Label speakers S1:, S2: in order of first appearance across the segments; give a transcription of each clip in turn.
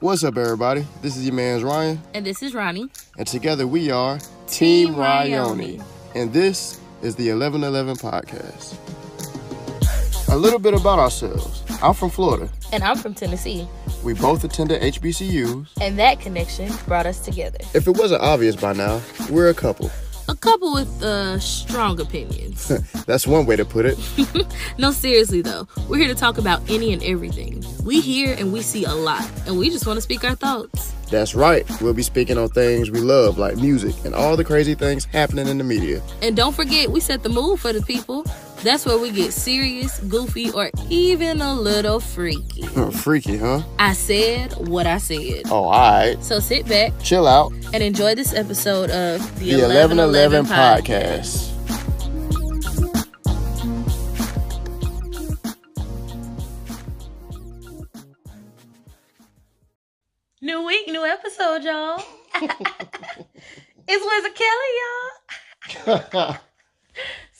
S1: What's up, everybody? This is your man's Ryan,
S2: And this is Ronnie.
S1: and together we are Team,
S2: Team
S1: Ryoni.
S2: Ryoni.
S1: And this is the 1111 Podcast. A little bit about ourselves. I'm from Florida.
S2: And I'm from Tennessee.
S1: We both attended HBCUs.
S2: And that connection brought us together.
S1: If it wasn't obvious by now, we're a couple.
S2: A couple with uh, strong opinions.
S1: That's one way to put it.
S2: no, seriously though, we're here to talk about any and everything. We hear and we see a lot, and we just want to speak our thoughts.
S1: That's right. We'll be speaking on things we love, like music and all the crazy things happening in the media.
S2: And don't forget, we set the mood for the people. That's where we get serious, goofy, or even a little freaky.
S1: Freaky, huh?
S2: I said what I said.
S1: Oh, alright.
S2: So sit back
S1: Chill out.
S2: and enjoy this episode of the,
S1: The 1111 Podcast.
S2: New week, new episode, y'all. it's Wizard Kelly, y'all.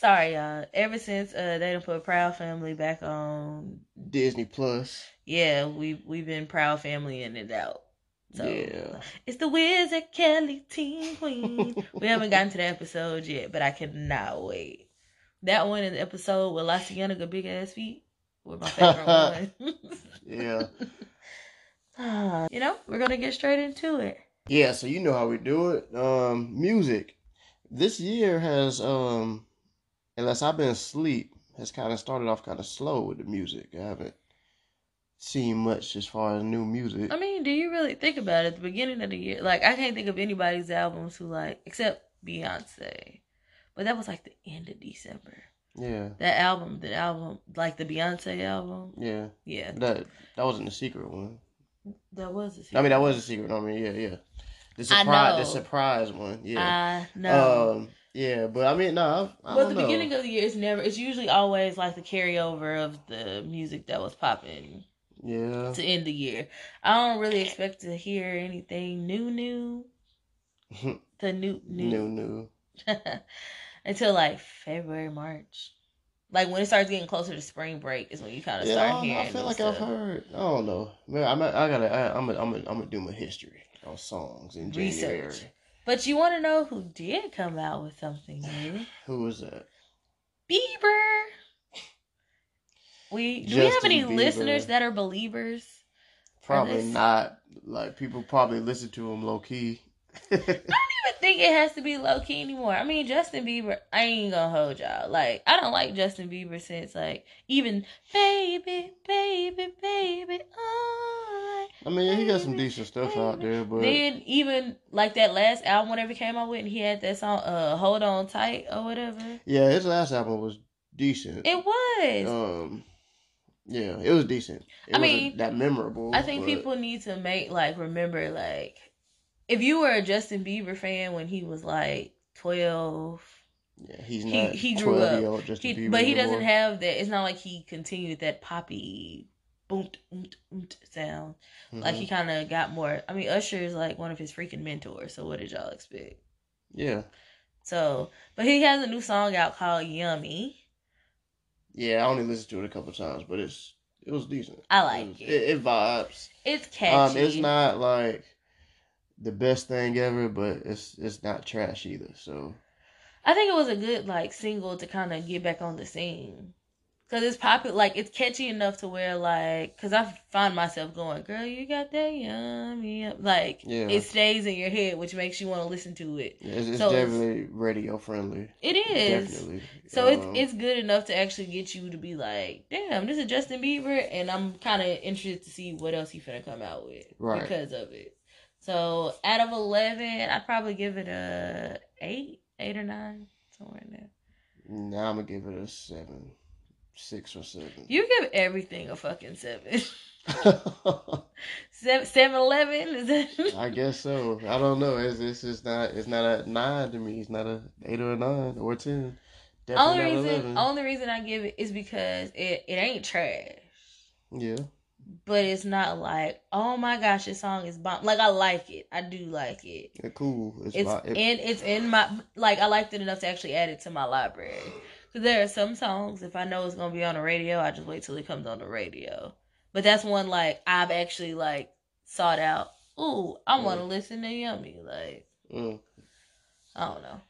S2: Sorry, y'all. Ever since uh, they done put Proud Family back on,
S1: Disney Plus.
S2: yeah, we we've been Proud Family in and out. So
S1: Yeah.
S2: it's the Wizard Kelly Teen Queen. we haven't gotten to the episode yet, but I cannot wait. That one in the episode with La Cienega big ass feet was my favorite one.
S1: Yeah.
S2: Ah, you know, we're gonna get straight into it.
S1: Yeah, so you know how we do it. Um, music. This year has um unless I've been asleep, has kinda started off kinda slow with the music. I haven't seen much as far as new music.
S2: I mean, do you really think about it? At the beginning of the year, like I can't think of anybody's albums who like except Beyonce, but that was like the end of December.
S1: Yeah.
S2: That album, the album, like the Beyonce album,
S1: Yeah.
S2: yeah,
S1: That that wasn't the secret one.
S2: that was. the secret.
S1: I mean that was a secret. I mean, yeah, yeah. The surprise the surprise one. Yeah.
S2: I know.
S1: Um yeah, but I mean no, I, I
S2: but the
S1: know.
S2: beginning of the year is never. It's usually always like the carryover of the music that was popping
S1: Yeah.
S2: to end the year. I don't really expect to hear anything new, new. The new,
S1: new new. new.
S2: until like February, March. Like when it starts getting closer to spring break is when you kind of
S1: Yeah, I,
S2: start
S1: don't
S2: hearing.
S1: I feel like I've heard. I don't know. Man, I'm. I gotta. I, I'm. A, I'm. A, I'm gonna do my history on songs in January.
S2: Research. But you want to know who did come out with something new?
S1: Who was that?
S2: Bieber. We do we have any
S1: Bieber.
S2: listeners that are believers?
S1: Probably not. Like people probably listen to him low key.
S2: I don't even think it has to be low key anymore. I mean, Justin Bieber, I ain't gonna hold y'all. Like, I don't like Justin Bieber since like even baby, baby, baby. Oh,
S1: I mean, he got some decent stuff out there, but
S2: then even like that last album, whatever he came out with, and he had that song, uh, "Hold On Tight" or whatever.
S1: yeah, his last album was decent.
S2: It was.
S1: Um, yeah, it was decent. It
S2: I
S1: wasn't
S2: mean,
S1: that memorable.
S2: I think
S1: but-
S2: people need to make like remember like if you were a Justin Bieber fan when he was like twelve.
S1: Yeah, he's
S2: he-
S1: not.
S2: he grew
S1: 12
S2: up.
S1: year old Justin
S2: He,
S1: Bieber
S2: but he
S1: anymore.
S2: doesn't have that. It's not like he continued that poppy boom boom boom sound. Like
S1: Mhm.
S2: he kind of got more. I mean, Usher is like one of his freaking mentors. So what did y'all expect?
S1: Yeah,
S2: So, but he has a new song out called Yummy.
S1: yeah. I only listened to it a couple times, but it's it was decent.
S2: I like
S1: was-
S2: it.
S1: It, it vibes.
S2: It's catchy.
S1: Um, it's not like the best thing ever, but it's it's not trash either. So
S2: I think it was a good like single to kind of get back on the scene. Cause it's popular, like it's catchy enough to where like, cause I find myself going, "Girl, you got that yummy," yum-" like
S1: Yeah.
S2: it stays in your head, which makes you want to listen to it.
S1: yeah, it's, it's
S2: So it's-
S1: definitely radio friendly.
S2: It is.
S1: Definitely.
S2: So
S1: Um,
S2: it's it's good enough to actually get you to be like, "Damn, this is Justin Bieber," and I'm kind of interested to see what else he's gonna come out with
S1: Right.
S2: because of it. So out of eleven, I'd probably give it a eight, eight or nine, somewhere in there.
S1: now I'm gonna give it a seven, six or seven.
S2: You give everything a fucking seven. Seven, seven eleven is that?
S1: I guess so. I don't know. It's it's just not it's not a nine to me. It's not a eight or a nine or a ten. Definitely
S2: only reason,
S1: 11.
S2: only reason I give it is because it it ain't trash,
S1: Yeah.
S2: but it's not like oh my gosh, this song is bomb. Like I like it, I do like it.
S1: Yeah, cool. It's,
S2: It's
S1: vi- it-
S2: in it's in my like I liked it enough to actually add it to my library. Cause there are some songs if I know it's gonna be on the radio, I just wait till it comes on the radio. But that's one like I've actually like sought out. Ooh, I want to listen to Yummy. Like,
S1: Mm.
S2: I don't know.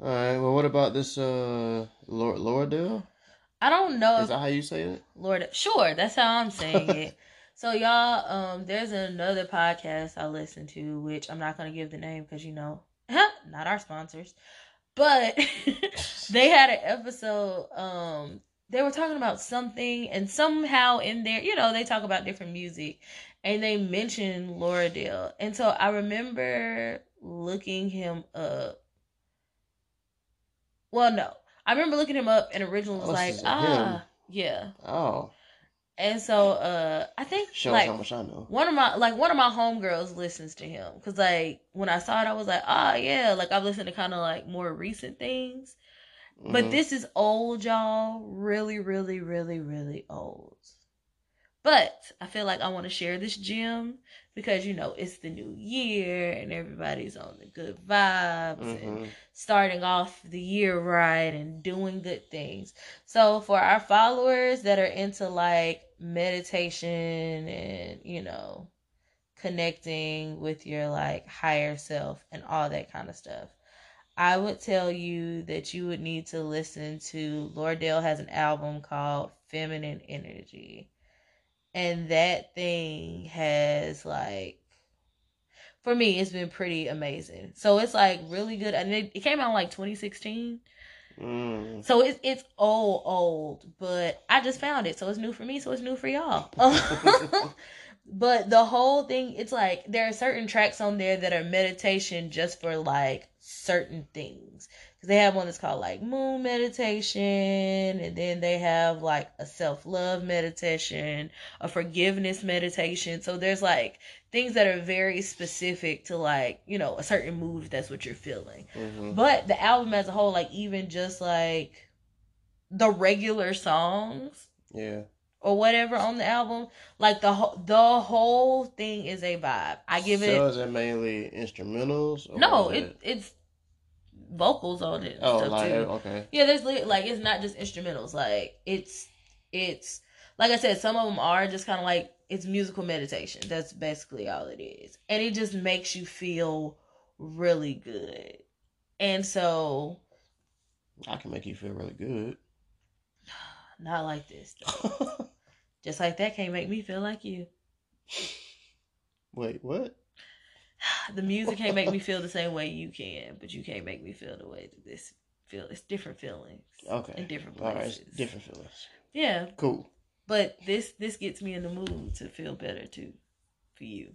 S1: All right. Well, what about this uh Laura Lauradale?
S2: I don't know.
S1: Is
S2: if
S1: that how you say it?
S2: Lord, sure, that's how I'm saying it. So y'all, um, there's another podcast I listen to, which I'm not gonna give the name because you know, not our sponsors, but they had an episode. Um, they were talking about something, and somehow in there, you know, they talk about different music, and they mentioned Lauradale, and so I remember looking him up. Well, no, I remember looking him up, and originally was
S1: Oh,
S2: like, ah,
S1: him.
S2: yeah.
S1: Oh,
S2: And so uh I think
S1: shows
S2: like
S1: I
S2: one of my like one of my homegirls listens to him because like when I saw it I was like oh yeah like I've listened to kind of like more recent things but
S1: Mhm.
S2: this is old y'all really really really really old but I feel like I want to share this gem because you know it's the new year and everybody's on the good vibes and
S1: Mhm.
S2: starting off the year right and doing good things. So for our followers that are into like meditation and, you know, connecting with your like higher self and all that kind of stuff. I would tell you that you would need to listen to Lordale has an album called Feminine Energy. And that thing has like for me it's been pretty amazing. So it's like really good and it, it came out like 2016.
S1: Mm.
S2: So it's it's old old, but I just found it. So it's new for me, so it's new for y'all. but the whole thing it's like there are certain tracks on there that are meditation just for like certain things. Cuz they have one that's called like moon meditation and then they have like a self-love meditation, a forgiveness meditation. So there's like things that are very specific to like, you know, a certain mood if that's what you're feeling.
S1: Mhm.
S2: But the album as a whole, like even just like the regular songs
S1: Yeah.
S2: or whatever on the album, like the whole the whole thing is a vibe. I give
S1: so
S2: it
S1: is it mainly instrumentals? Or
S2: no, it it's vocals on it.
S1: Oh, like
S2: too.
S1: okay.
S2: Yeah, there's like it's not just instrumentals. Like it's it's like I said, some of them are just kind of like it's musical meditation. That's basically all it is, and it just makes you feel really good. And so,
S1: I can make you feel really good.
S2: not like this. Just like that can't make me feel like you.
S1: Wait, what?
S2: The music can't make me feel the same way you can, but you can't make me feel the way that this feel. It's different feelings.
S1: Okay.
S2: In different places.
S1: different feelings.
S2: Yeah,
S1: Cool.
S2: But this this gets me in the mood to feel better too, for you.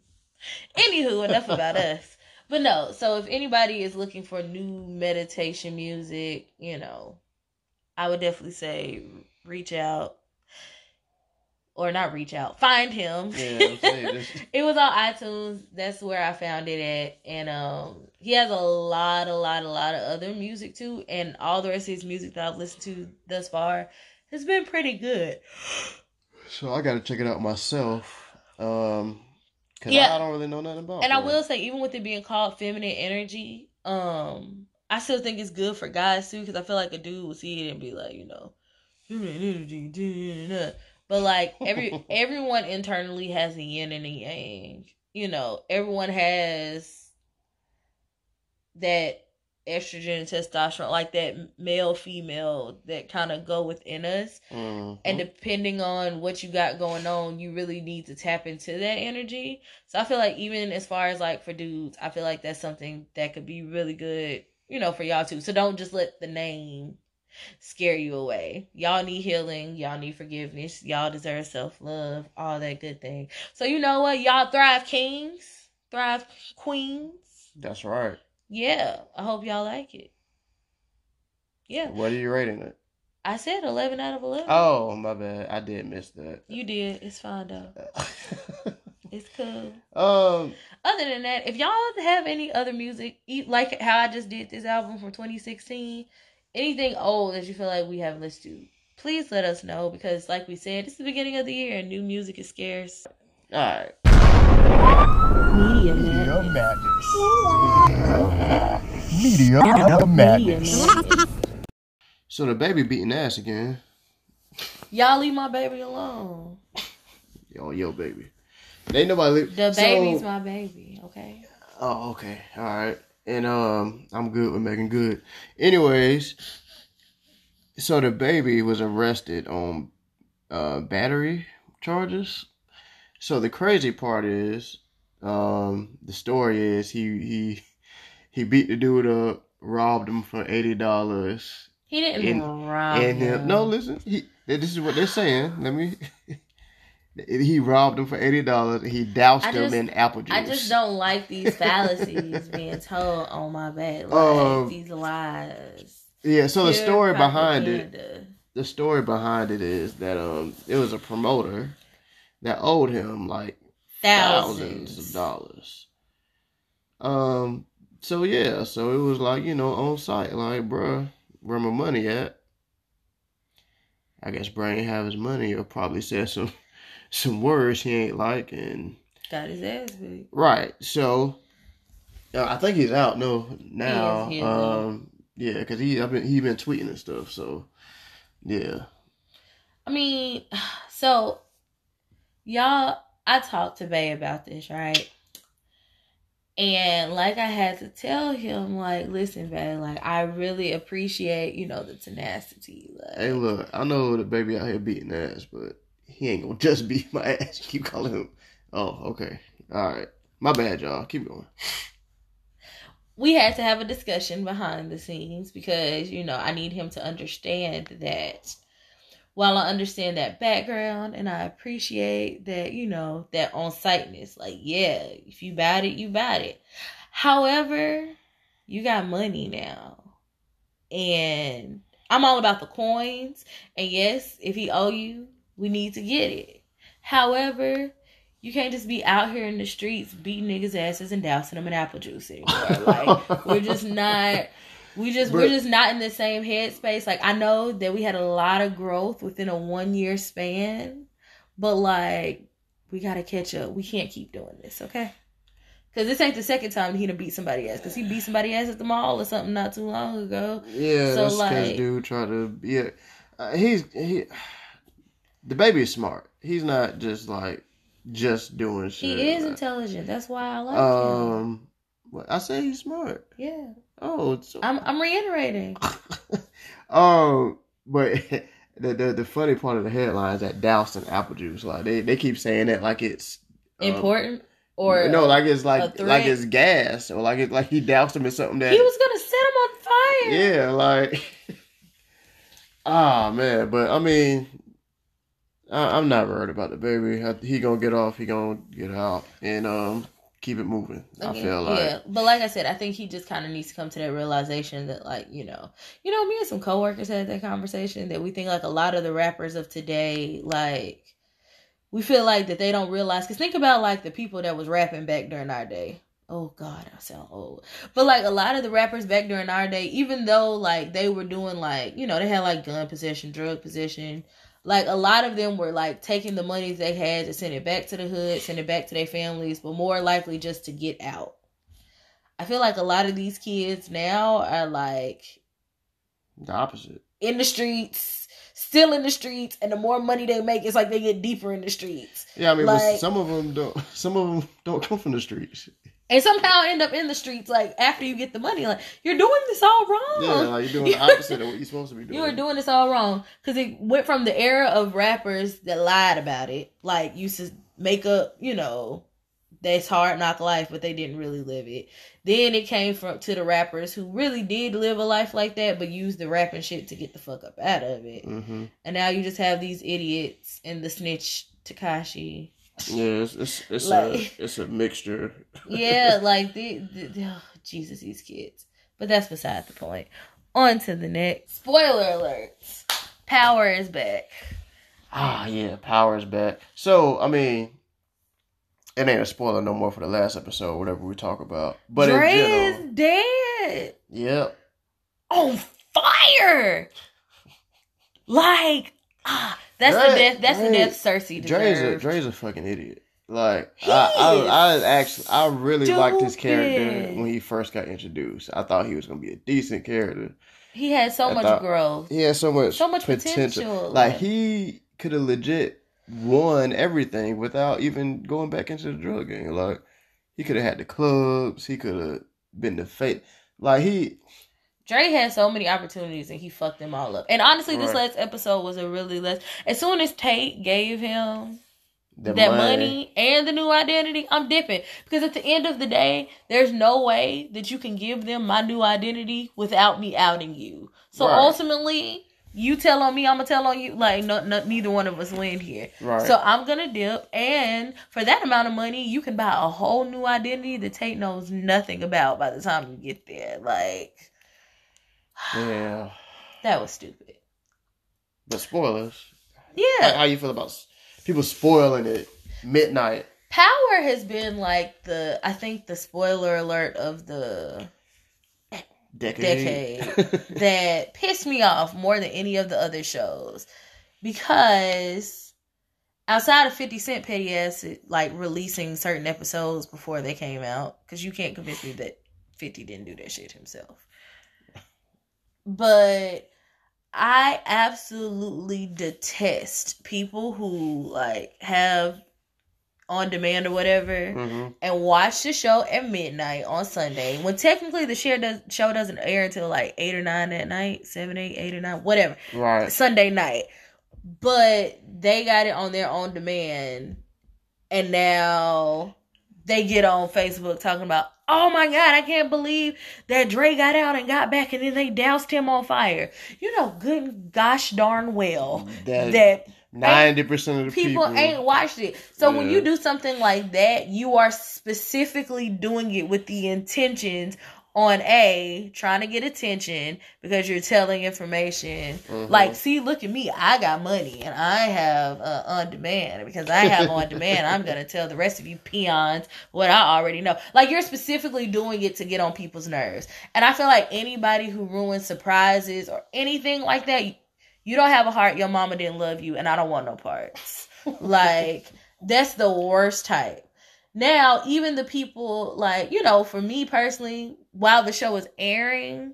S2: Anywho, enough about us. But no, so if anybody is looking for new meditation music, you know, I would definitely say reach out. Or not reach out. Find him.
S1: Yeah, I'm saying this.
S2: it was on iTunes. That's where I found it at. And um he has a lot, a lot, a lot of other music too. And all the rest of his music that I've listened to thus far has been pretty good.
S1: So I got to check it out myself. Um, cause
S2: Yeah.
S1: I don't really know nothing about.
S2: And I will say, even with it being called feminine energy, um, I still think it's good for guys too, because I feel like a dude will see it and be like, you know, feminine energy, da, da, da. but like every everyone internally has a yin and a yang. You know, everyone has that estrogen and testosterone, like that male female that kind of go within us.
S1: Mhm.
S2: And depending on what you got going on, you really need to tap into that energy. So I feel like even as far as like for dudes, I feel like that's something that could be really good, you know, for y'all too. So don't just let the name scare you away. Y'all need healing, y'all need forgiveness, y'all deserve self-love, all that good thing. So you know what? Y'all thrive kings, thrive queens.
S1: That's right.
S2: Yeah, I hope y'all like it. Yeah,
S1: What are you rating it?
S2: I said 11 out of 11.
S1: Oh, my bad. I did miss that.
S2: You did. It's fine though. It's cool.
S1: um,
S2: Other than that, if y'all have any other music, like how I just did this album from 2016, anything old that you feel like we haven't listened to, please let us know because, like we said, it's the beginning of the year and new music is scarce.
S1: all right.
S2: Media
S3: Media Madness. Media Madness.
S1: So DaBaby beating ass again.
S2: Y'all leave my baby alone.
S1: Yo, yo, baby. Ain't nobody. li-
S2: The
S1: so-
S2: baby's my baby. Okay.
S1: Oh, okay. All right. And um I'm good with making good. Anyways, so DaBaby was arrested on uh battery charges. So the crazy part is um the story is he he he beat the dude up, robbed him for eighty dollars.
S2: He didn't
S1: And-
S2: rob
S1: and him,
S2: him.
S1: no, listen, he this is what they're saying. Let me he robbed him for eighty dollars he doused
S2: I
S1: him in apple juice.
S2: I just don't like these fallacies being told on my back. Like
S1: Um,
S2: these lies.
S1: Yeah, so the
S2: Pure
S1: story behind it the story behind it is that um it was a promoter that owed him like thousands,
S2: Thousands.
S1: of dollars. Um so yeah, so it was like, you know, on site, like, bruh, where my money at? I guess Brian ain't have his money or probably said some some words he ain't like and
S2: Got his ass beat.
S1: right. So uh, I think he's out no now.
S2: He is, he is.
S1: um yeah, cuz he I've been he been tweeting and stuff, so yeah.
S2: I mean, so y'all, I talked to Bay about this, right? And like I had to tell him, like, listen, Bay, like I really appreciate, you know, the tenacity. Like,
S1: Hey, look, I know DaBaby out here beating ass, but he ain't gonna just beat my ass. Keep calling him. Oh, okay. All right. My bad, y'all. Keep going.
S2: we had to have a discussion behind the scenes because you know I need him to understand that while I understand that background and I appreciate that you know that on siteness like yeah if you bought it you bought it however you got money now and I'm all about the coins and yes if he owe you we need to get it however you can't just be out here in the streets beating niggas' asses and dousing them in apple juice anymore. Like we're just not. We just we're just not in the same headspace. Like I know that we had a lot of growth within a one year span, but like we gotta catch up. We can't keep doing this, okay? Because this ain't the second time he done beat somebody ass. Because he beat somebody ass at the mall or something not too long ago.
S1: Yeah,
S2: So,
S1: that's because
S2: like-
S1: dude tried to. Yeah, uh, he's he. DaBaby is smart. He's not just like just doing shit.
S2: He is
S1: like-
S2: intelligent. That's why I like him.
S1: Um, what I say he's smart.
S2: Yeah,
S1: Oh, it's
S2: I'm I'm reiterating.
S1: um, but the, the the funny part of the headline is that doused in apple juice. Like they, they keep saying that like it's um,
S2: Important or
S1: no, like it's like like it's gas or like it like he doused him in something that
S2: he was gonna set him on fire.
S1: yeah like ah man. But I mean, I, I'm not worried about DaBaby. I, he gonna get off. He gonna get out and um keep it moving. I feel like
S2: yeah, but like I said, I think he just kind of needs to come to that realization that, like, you know, you know, me and some coworkers had that conversation that we think like a lot of the rappers of today, like, we feel like that they don't realize. Because think about like the people that was rapping back during our day. Oh God, I sound old. But like a lot of the rappers back during our day, even though like they were doing like you know they had like gun possession, drug possession, like a lot of them were like taking the money they had to send it back to the hood, send it back to their families, but more likely just to get out. I feel like a lot of these kids now are like
S1: the opposite.
S2: in the streets, still in the streets, and the more money they make, it's like they get deeper in the streets.
S1: Yeah, I mean,
S2: Like-
S1: some of them don't. Some of them don't come from the streets.
S2: And somehow end up in the streets like after you get the money. Like, you're doing this all wrong.
S1: Yeah, like you're doing the opposite of what you're supposed to be doing.
S2: You were doing this all wrong because it went from the era of rappers that lied about it, like used to make up, you know, that's hard knock life, but they didn't really live it. Then it came from to the rappers who really did live a life like that, but used the rapping shit to get the fuck up out of it.
S1: hmm
S2: And now you just have these idiots and the snitch Tekashi.
S1: Yeah, it's it's, it's
S2: Like-
S1: a it's a mixture.
S2: Yeah, like the, the, oh, Jesus, these kids. But that's beside the point. On to the next. Spoiler alerts. Power is back.
S1: Ah, yeah, power is back. So I mean, it ain't a spoiler no more for the last episode, whatever we talk about. But
S2: Dre is dead.
S1: yep.
S2: On fire. Like, ah, that's the
S1: Dre-
S2: death. That's the death Cersei
S1: Dre's a. Dre's a fucking idiot. Like
S2: He
S1: I, I, I actually I really liked his character when he first got introduced. I thought he was gonna be a decent character.
S2: he had so
S1: I
S2: much growth.
S1: He had so much
S2: So much potential,
S1: Like
S2: like-
S1: he could have legit won everything without even going back into the drug game. Like he could have had the clubs. He could have been the fate. Like he.
S2: Dre had so many opportunities and he fucked them all up. And honestly, this last episode was a really less. As soon as Tate gave him
S1: The
S2: that money. and the new identity, I'm dipping. Because at the end of the day, there's no way that you can give them my new identity without me outing you. So
S1: Right.
S2: ultimately, you tell on me, I'm gonna tell on you. Like, no, no, neither one of us win here.
S1: Right.
S2: So I'm gonna dip, and for that amount of money, you can buy a whole new identity that Tate knows nothing about by the time you get there. Like,
S1: Yeah.
S2: that was stupid.
S1: The spoilers.
S2: Yeah,
S1: How, how you feel about people spoiling it midnight?
S2: Power has been like the I think the spoiler alert of the
S1: Decade.
S2: that pissed me off more than any of the other shows because outside of 50 cent petty ass like releasing certain episodes before they came out because you can't convince me that 50 didn't do that shit himself but i absolutely detest people who like have on demand or whatever
S1: hmm
S2: and watch the show at midnight on Sunday when technically the share does, show doesn't air until like eight or nine at night, seven, eight, eight or nine, whatever,
S1: Right.
S2: Sunday night. But they got it on their own demand, and now they get on Facebook talking about, oh my god, I can't believe that Dre got out and got back, and then they doused him on fire. You know, good gosh darn well
S1: That
S2: that
S1: ninety percent of the
S2: people,
S1: people,
S2: ain't watched it. So when you do something like that, you are specifically doing it with the intentions on a trying to get attention because you're telling information.
S1: Mhm.
S2: Like, see, look at me, I got money and I have uh, on demand. Because I have on demand, I'm gonna tell the rest of you peons what I already know. Like you're specifically doing it to get on people's nerves. And I feel like anybody who ruins surprises or anything like that, you don't have a heart. Your mama didn't love you, and I don't want no parts. like that's the worst type. Now, even the people like you know, for me personally, while the show is airing,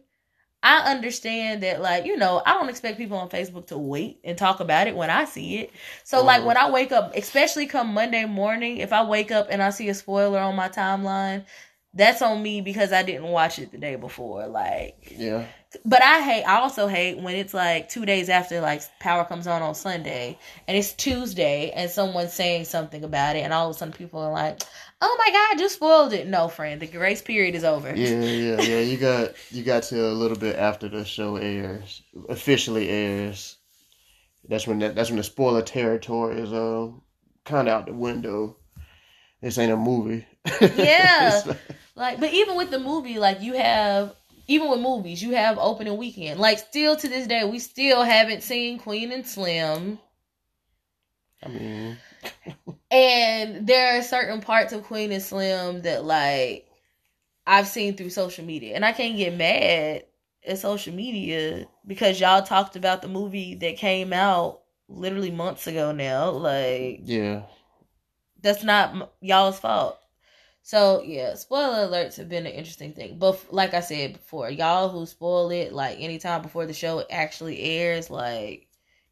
S2: I understand that like you know, I don't expect people on Facebook to wait and talk about it when I see it. So like
S1: Mhm.
S2: when I wake up, especially come Monday morning, if I wake up and I see a spoiler on my timeline. That's on me because I didn't watch it the day before. Like,
S1: yeah,
S2: but I hate. I also hate when it's like two days after like power comes on on Sunday and it's Tuesday and someone's saying something about it and all of a sudden people are like, "Oh my god, you spoiled it." No, friend, the grace period is over.
S1: yeah, yeah, yeah. You got you got to a little bit after the show airs, officially airs. That's when that, that's when the spoiler territory is um kind of out the window. This ain't a movie.
S2: Yeah.
S1: Like-
S2: Like, but even with the movie, like you have. Even with movies, you have opening weekend. Like, still to this day, we still haven't seen Queen and Slim.
S1: I mean,
S2: And there are certain parts of Queen and Slim that like I've seen through social media. And I can't get mad at social media because y'all talked about the movie that came out literally months ago now. Like
S1: yeah,
S2: that's not y'all's fault. So yeah, spoiler alerts have been an interesting thing. But like I said before, y'all who spoil it like anytime before the show actually airs, like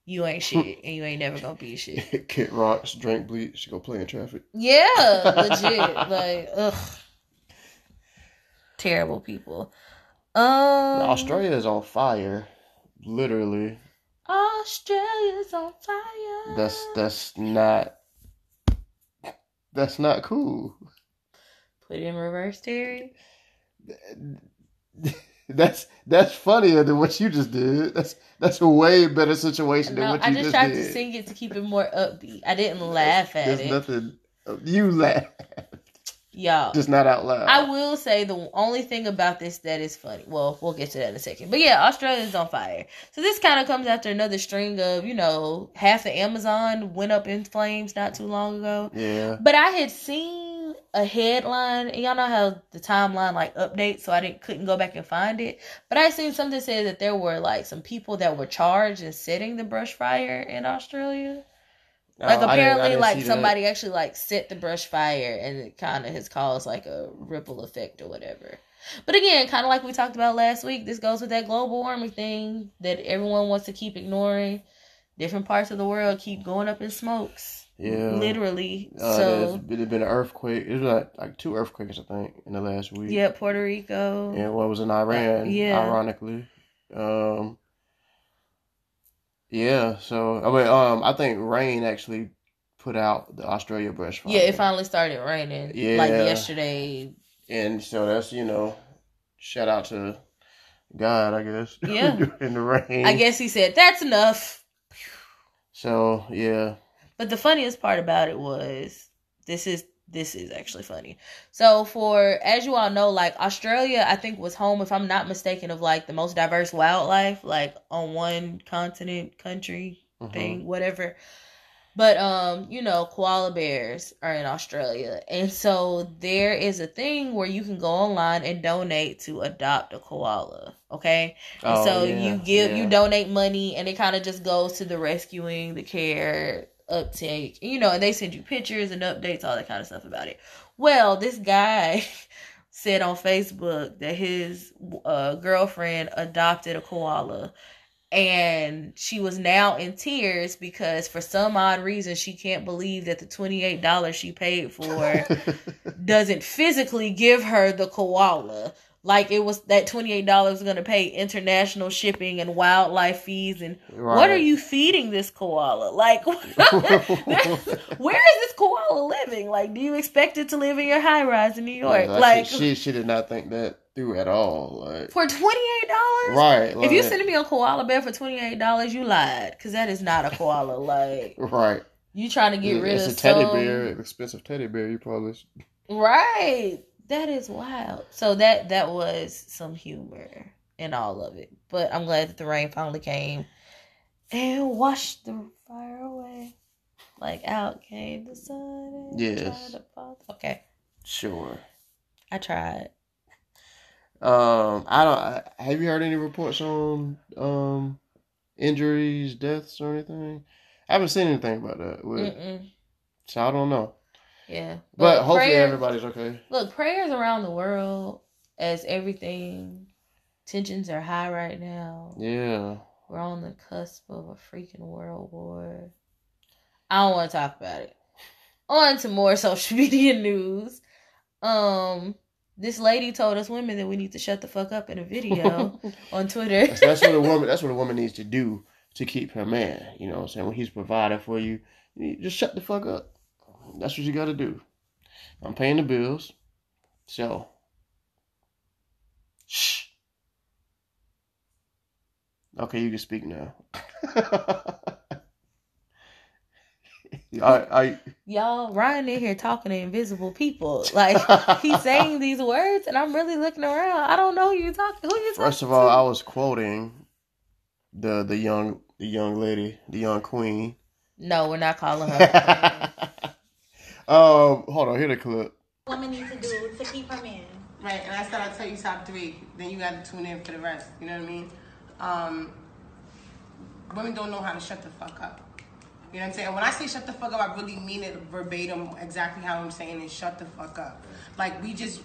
S2: you ain't shit and you ain't never gonna be shit.
S1: Kid rocks, drink bleach, go play in traffic.
S2: Yeah, legit. like, ugh. Terrible people. Um
S1: Australia is on fire, literally.
S2: Australia's on fire.
S1: That's that's not that's not cool.
S2: put it in reverse, Terry.
S1: That's that's funnier than what you just did. That's that's a way better situation than
S2: No,
S1: what you
S2: just did.
S1: I just
S2: tried
S1: did.
S2: to sing it to keep it more upbeat. I didn't laugh at
S1: There's
S2: it.
S1: nothing. You laugh,
S2: Y'all.
S1: just not out loud.
S2: I will say the only thing about this that is funny. Well, we'll get to that in a second. But yeah, Australia's on fire. So this kind of comes after another string of, you know, half the Amazon went up in flames not too long ago.
S1: yeah,
S2: But I had seen a headline, and y'all know how the timeline like updates, so I didn't couldn't go back and find it. But I seen something said that there were like some people that were charged in setting the brush fire in Australia. Oh, like
S1: Oh, I didn't- I
S2: apparently,
S1: didn't
S2: like
S1: see that.
S2: somebody actually like set the brush fire, and it kind of has caused like a ripple effect or whatever. But again, kind of like we talked about last week, this goes with that global warming thing that everyone wants to keep ignoring. different parts of the world keep going up in smokes.
S1: Yeah.
S2: Literally.
S1: Uh,
S2: so
S1: there's been, an earthquake. It was like, like two earthquakes, I think, in the last week.
S2: yeah, Puerto Rico.
S1: Yeah, and one was in Iran,
S2: yeah.
S1: ironically. Um, yeah, so I mean, um, I think rain actually put out the Australia brush fire.
S2: Yeah, it finally started raining.
S1: Yeah, Like
S2: yesterday.
S1: and so that's you know, shout out to God, I guess.
S2: Yeah.
S1: in the rain.
S2: I guess he said, That's enough.
S1: So yeah,
S2: But the funniest part about it was this is this is actually funny. So for as you all know, like Australia, I think was home, if I'm not mistaken, of like the most diverse wildlife, like on one continent, country,
S1: Mhm.
S2: thing, whatever. But um, you know, koala bears are in Australia. And so there is a thing where you can go online and donate to adopt a koala. Okay. And
S1: Oh,
S2: so
S1: yeah,
S2: you give you donate money and it kind of just goes to the rescuing, the care, uptake, you know, and they send you pictures and updates, all that kind of stuff about it. Well, this guy said on Facebook that his uh, girlfriend adopted a koala and she was now in tears because for some odd reason she can't believe that the $28 she paid for doesn't physically give her the koala. Like it was that twenty eight dollars going to pay international shipping and wildlife fees and what are you feeding this koala? Like where is this koala living? Like do you expect it to live in your high rise in New York?
S1: Like,
S2: like
S1: she, she did not think that through at all. Like
S2: for twenty eight dollars?
S1: right,
S2: If you
S1: like-
S2: sending me a koala bear for twenty eight dollars, you lied because that is not a koala. Like
S1: right,
S2: you trying to get rid
S1: it's
S2: of
S1: a teddy
S2: some-
S1: bear, an expensive teddy bear. You probably
S2: Right. That is wild. So that that was some humor in all of it. But I'm glad that the rain finally came and washed the fire away. Like out came the sun. and
S1: Yes.
S2: tried to fall- Okay.
S1: sure.
S2: I tried.
S1: Um, I don't. I- Have you heard any reports on um injuries, deaths, or anything? I haven't seen anything about that. With, so I don't know.
S2: Yeah.
S1: But
S2: Look,
S1: hopefully
S2: prayers-
S1: everybody's okay.
S2: Look, prayers around the world as everything tensions are high right now.
S1: Yeah.
S2: We're on the cusp of a freaking world war. I don't want to talk about it. On to more social media news. Um, this lady told us women that we need to shut the fuck up in a video on Twitter.
S1: That's, that's what a woman. That's what a woman needs to do to keep her man. You know what I'm saying? When he's providing for you, you need- just shut the fuck up. That's what you got to do. I'm paying the bills, so shh. Okay, you can speak now. I, I,
S2: Y'all, Ryan in here talking to invisible people. Like he's saying these words, and I'm really looking around. I don't know who you talking. Who you talking
S1: First of all,
S2: to?
S1: I was quoting the the young the young lady, the young queen.
S2: no, we're not calling her.
S1: um, hold on, hear the clip.
S4: woman needs to do to keep her man?
S5: Right, and I said I'll tell you top three. Then you got to tune in for the rest. You know what I mean? Um, women don't know how to shut the fuck up. You know what I'm saying? And when I say shut the fuck up, I really mean it verbatim, exactly how I'm saying it. Shut the fuck up. Like we just,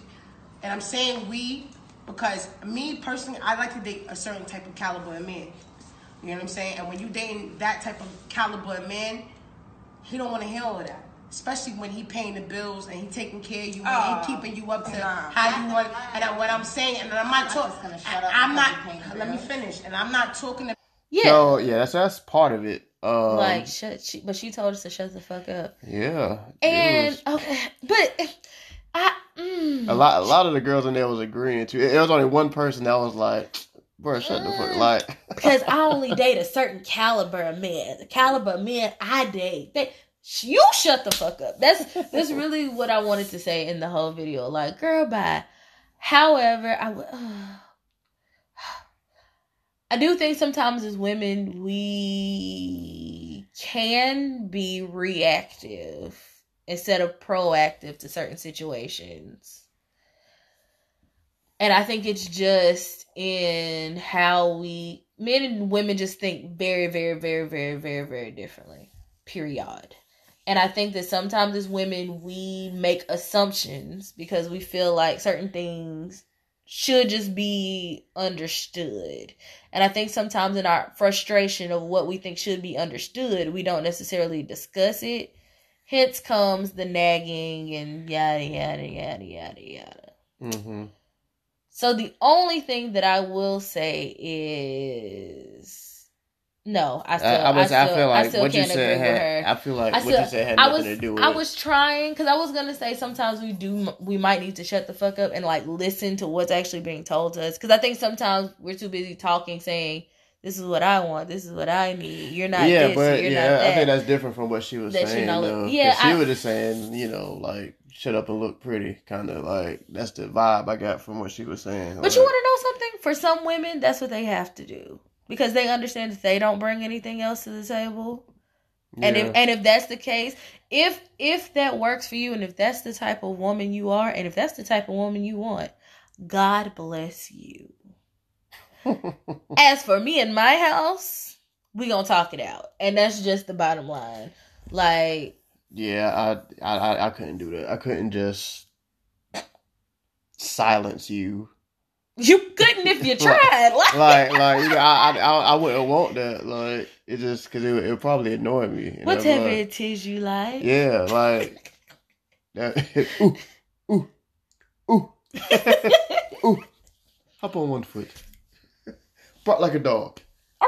S5: and I'm saying we because me personally, I like to date a certain type of caliber of man. You know what I'm saying? And when you dating that type of caliber of man, he don't want to hear all of that. Especially when he paying the bills and he taking care of you and he keeping you up to
S4: nah.
S5: how you want. And I, what I'm saying, and I'm not talking.
S4: gonna shut up
S5: I'm not.
S4: you paying
S5: Let me finish. And I'm not talking. To,
S2: yeah,
S1: So yeah, that's that's part of it. Um,
S2: like shut. She, but she told us to shut the fuck up.
S1: yeah,
S2: And
S1: was-
S2: okay, but I mm,
S1: a lot a lot of the girls in there was agreeing to. It was only one person that was like, "Bro, shut the fuck."
S2: Mm.
S1: Like,
S2: because I only date a certain caliber of men. The caliber of men I date, they you shut the fuck up. That's that's really what I wanted to say in the whole video. Like, girl, bye. However, I would. I do think sometimes as women we can be reactive instead of proactive to certain situations. And I think it's just in how we men and women just think very, very, very, very, very, very differently. Period. And I think that sometimes as women we make assumptions because we feel like certain things should just be understood. And I think sometimes in our frustration of what we think should be understood, we don't necessarily discuss it. Hence comes the nagging and yada yada yada yada yada.
S1: Mm-hmm.
S2: So the only thing that I will say is no, I still,
S1: I, I, was, I,
S2: still,
S1: feel like
S2: still
S1: what you said
S2: agree with
S1: had.
S2: her.
S1: I feel like
S2: I
S1: what you said had
S2: I
S1: nothing
S2: was
S1: to do with it.
S2: I was trying because I was gonna say sometimes we do we might need to shut the fuck up and like listen to what's actually being told to us because I think sometimes we're too busy talking saying this is what I want this is what I need you're not
S1: yeah,
S2: this
S1: but
S2: you're
S1: yeah,
S2: not
S1: I think that's different from what she was
S2: That
S1: saying.
S2: know-
S1: though.
S2: yeah,
S1: she was just saying, you know, like shut up and look pretty, kind of like that's the vibe I got from what she was saying.
S2: but you want to know something for some women that's what they have to do because they understand that they don't bring anything else to the table And if and if that's the case, if if that works for you, and if that's the type of woman you are, and if that's the type of woman you want, God bless you. As for me and my house, we gonna talk it out, and that's just the bottom line. Like
S1: yeah, I, I I I couldn't do that. I couldn't just silence you.
S2: You couldn't if you tried. Like,
S1: Like like you know, I, I I I wouldn't want that. Like it just because it would, it probably annoy me.
S2: Whatever
S1: like,
S2: it is you like.
S1: Yeah, like that. ooh, ooh, ooh, ooh. Hop on one foot. Bark like a dog.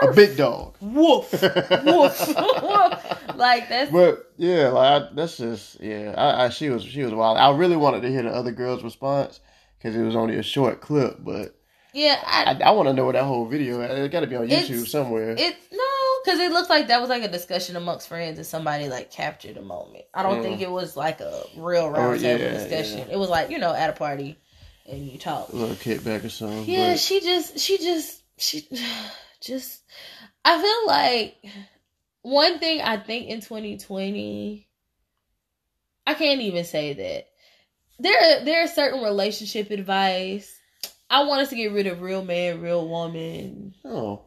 S1: A big dog.
S2: Woof, woof, like that's
S1: But yeah, like I, that's just yeah. I, I she was she was wild. I really wanted to hear the other girl's response because it was only a short clip, but
S2: yeah. I,
S1: I, I want to know what that whole video. It got to be on YouTube somewhere.
S2: It's no, because it looked like that was like a discussion amongst friends, and somebody like captured a moment. I don't
S1: Mm.
S2: think it was like a real roundtable
S1: Oh, yeah,
S2: discussion.
S1: yeah.
S2: It was like you know at a party, and you talk.
S1: a little kickback or something.
S2: Yeah,
S1: but-
S2: she just she just she just. I feel like one thing I think in 2020, I can't even say that. There, there are certain relationship advice. I want us to get rid of real man, real woman,
S1: oh,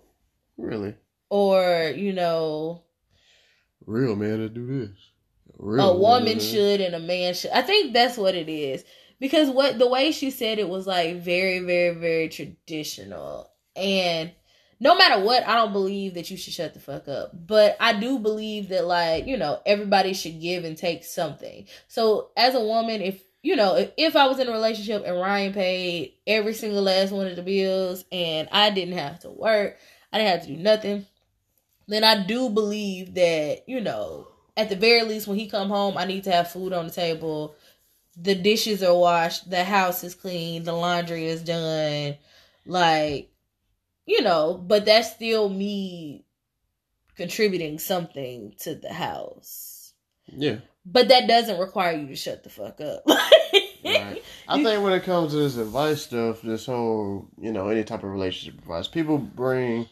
S1: really?
S2: or you know,
S1: Real man to do this. Real
S2: a woman
S1: man.
S2: should and a man should. I think that's what it is. Because what the way she said it was like very, very, very traditional. And no matter what, I don't believe that you should shut the fuck up. But I do believe that like, you know, everybody should give and take something. So as a woman, if you know, if, I was in a relationship and Ryan paid every single last one of the bills and I didn't have to work, I didn't have to do nothing, then I do believe that, you know, at the very least when he come home, I need to have food on the table. The dishes are washed, the house is clean, the laundry is done. Like, you know, but that's still me contributing something to the house.
S1: Yeah.
S2: But that doesn't require you to shut the fuck up.
S1: Right. I think when it comes to this advice stuff, this whole, you know, any type of relationship advice, people bring,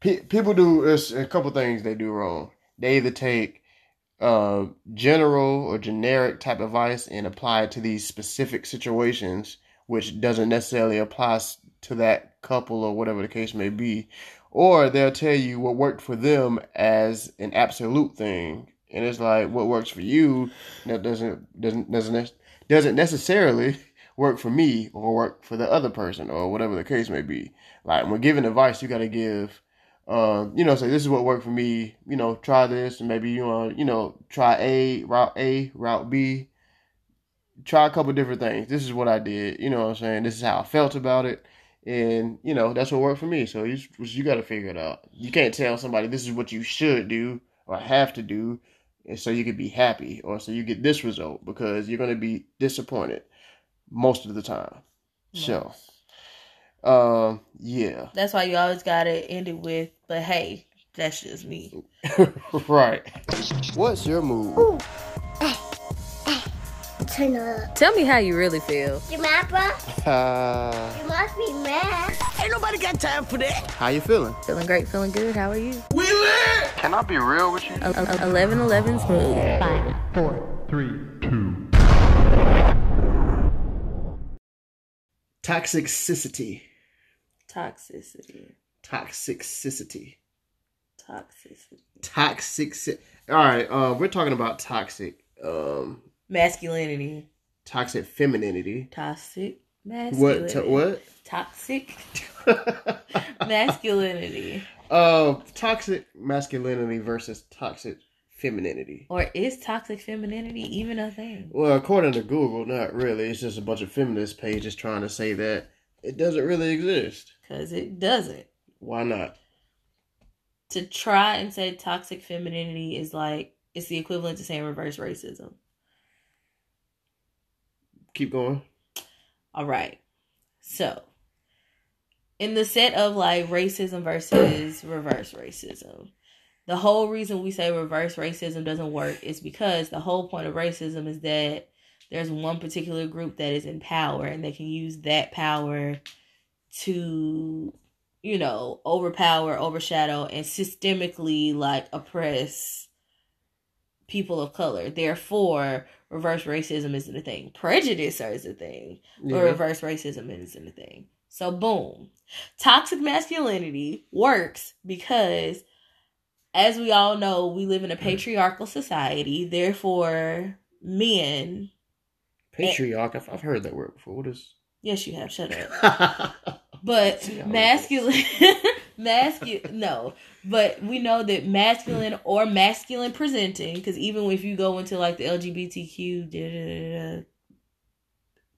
S1: pe- people do there's a couple things they do wrong. They either take uh, general or generic type advice and apply it to these specific situations, which doesn't necessarily apply to that couple or whatever the case may be, or they'll tell you what worked for them as an absolute thing, and it's like what works for you that doesn't doesn't doesn't doesn't necessarily work for me or work for the other person or whatever the case may be. Like when giving advice, you got to give, uh, you know, say this is what worked for me. You know, try this, and maybe you want, you know, try A route A route B. Try a couple different things. This is what I did. You know what I'm saying? This is how I felt about it, and you know that's what worked for me. So you you got to figure it out. You can't tell somebody this is what you should do or have to do and so you could be happy or so you get this result because you're going to be disappointed most of the time. So um yeah.
S2: That's why you always gotta end it with, but hey, that's just me.
S1: right. What's your move
S6: Turn up.
S2: Tell me how you really feel.
S6: You mad, bro?
S1: uh,
S6: You must be mad. Ain't nobody got time for that.
S1: How you feeling
S2: Feeling great, feeling good. How are you? We lit!
S1: can i be real with you
S2: 11 11 smooth.
S3: Five, four, three, two.
S1: toxicity
S2: Toxicity.
S1: toxicity
S2: Toxicity.
S1: toxic all right uh we're talking about toxic um
S2: Masculinity.
S1: toxic femininity
S2: Toxic Masculinity.
S1: What? To, what?
S2: Toxic masculinity.
S1: uh, toxic masculinity versus toxic femininity.
S2: Or is toxic femininity even a thing?
S1: Well, according to Google, not really. It's just a bunch of feminist pages trying to say that it doesn't really exist.
S2: Because it doesn't.
S1: Why not?
S2: To try and say toxic femininity is like, it's the equivalent to saying reverse racism.
S1: Keep going.
S2: All right. So, in the set of like racism versus reverse racism, the whole reason we say reverse racism doesn't work is because the whole point of racism is that there's one particular group that is in power and they can use that power to, you know, overpower, overshadow, and systemically like oppress people of color. Therefore, reverse racism isn't a thing. Prejudice is a thing, but
S1: Yeah.
S2: reverse racism isn't a thing. So, boom. Toxic masculinity works because, as we all know, we live in a mm. patriarchal society. Therefore, men.
S1: Patriarch. I've, I've heard that word before. What is?
S2: Yes, you have. Shut up. But
S1: See how it
S2: masculine, masculine, no. But we know that masculine or masculine presenting, because even if you go into like the LGBTQ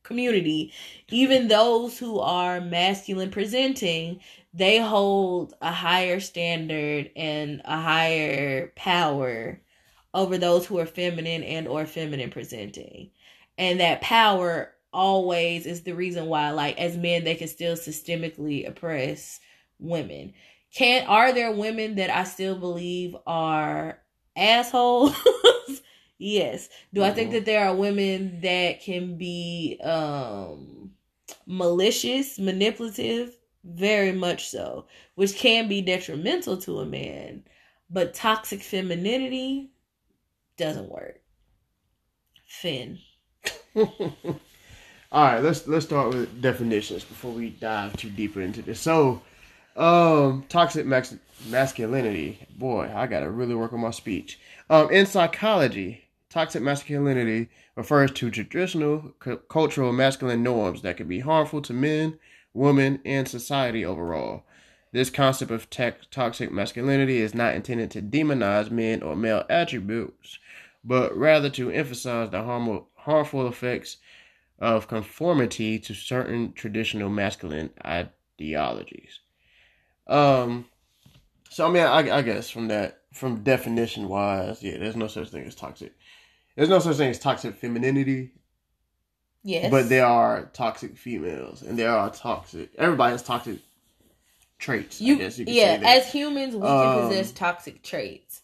S2: community, even those who are masculine presenting, they hold a higher standard and a higher power over those who are feminine and or feminine presenting. And that power always is the reason why like as men they can still systemically oppress women. Can are there women that I still believe are assholes? yes. Do I think
S1: Mhm.
S2: that there are women that can be um malicious, manipulative? Very much so, which can be detrimental to a man. But toxic femininity doesn't work. Finn.
S1: All right, let's let's start with definitions before we dive too deeper into this. So, um, toxic max- masculinity. Boy, I gotta really work on my speech. Um, in psychology, toxic masculinity refers to traditional cu- cultural masculine norms that can be harmful to men, women, and society overall. This concept of tech toxic masculinity is not intended to demonize men or male attributes, but rather to emphasize the harmful harmful effects of conformity to certain traditional masculine ideologies. Um, so I mean, I, I guess from that, from definition wise, yeah, there's no such thing as toxic. There's no such thing as toxic femininity,
S2: Yes.
S1: but there are toxic females, and there are toxic. Everybody has toxic traits.
S2: you,
S1: I guess you
S2: yeah, as humans, we
S1: Um,
S2: can possess toxic traits,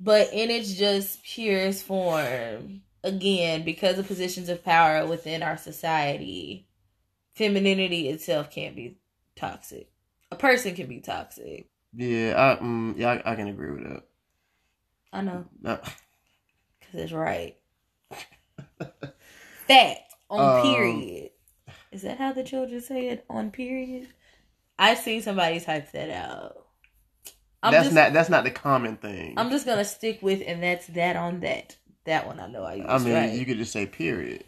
S2: but in its just purest form, again, because of positions of power within our society, femininity itself can't be toxic. A person can be toxic.
S1: yeah, I, mm, yeah, I, I can agree with that.
S2: I know,
S1: Uh,
S2: because it's right. Fact on
S1: Um,
S2: period. Is that how the children say it? On period. I've seen somebody type that out. I'm
S1: that's
S2: just,
S1: not that's not the common thing.
S2: I'm just gonna stick with, and that's that on that. That one I know I used.
S1: I mean,
S2: right.
S1: you could just say period.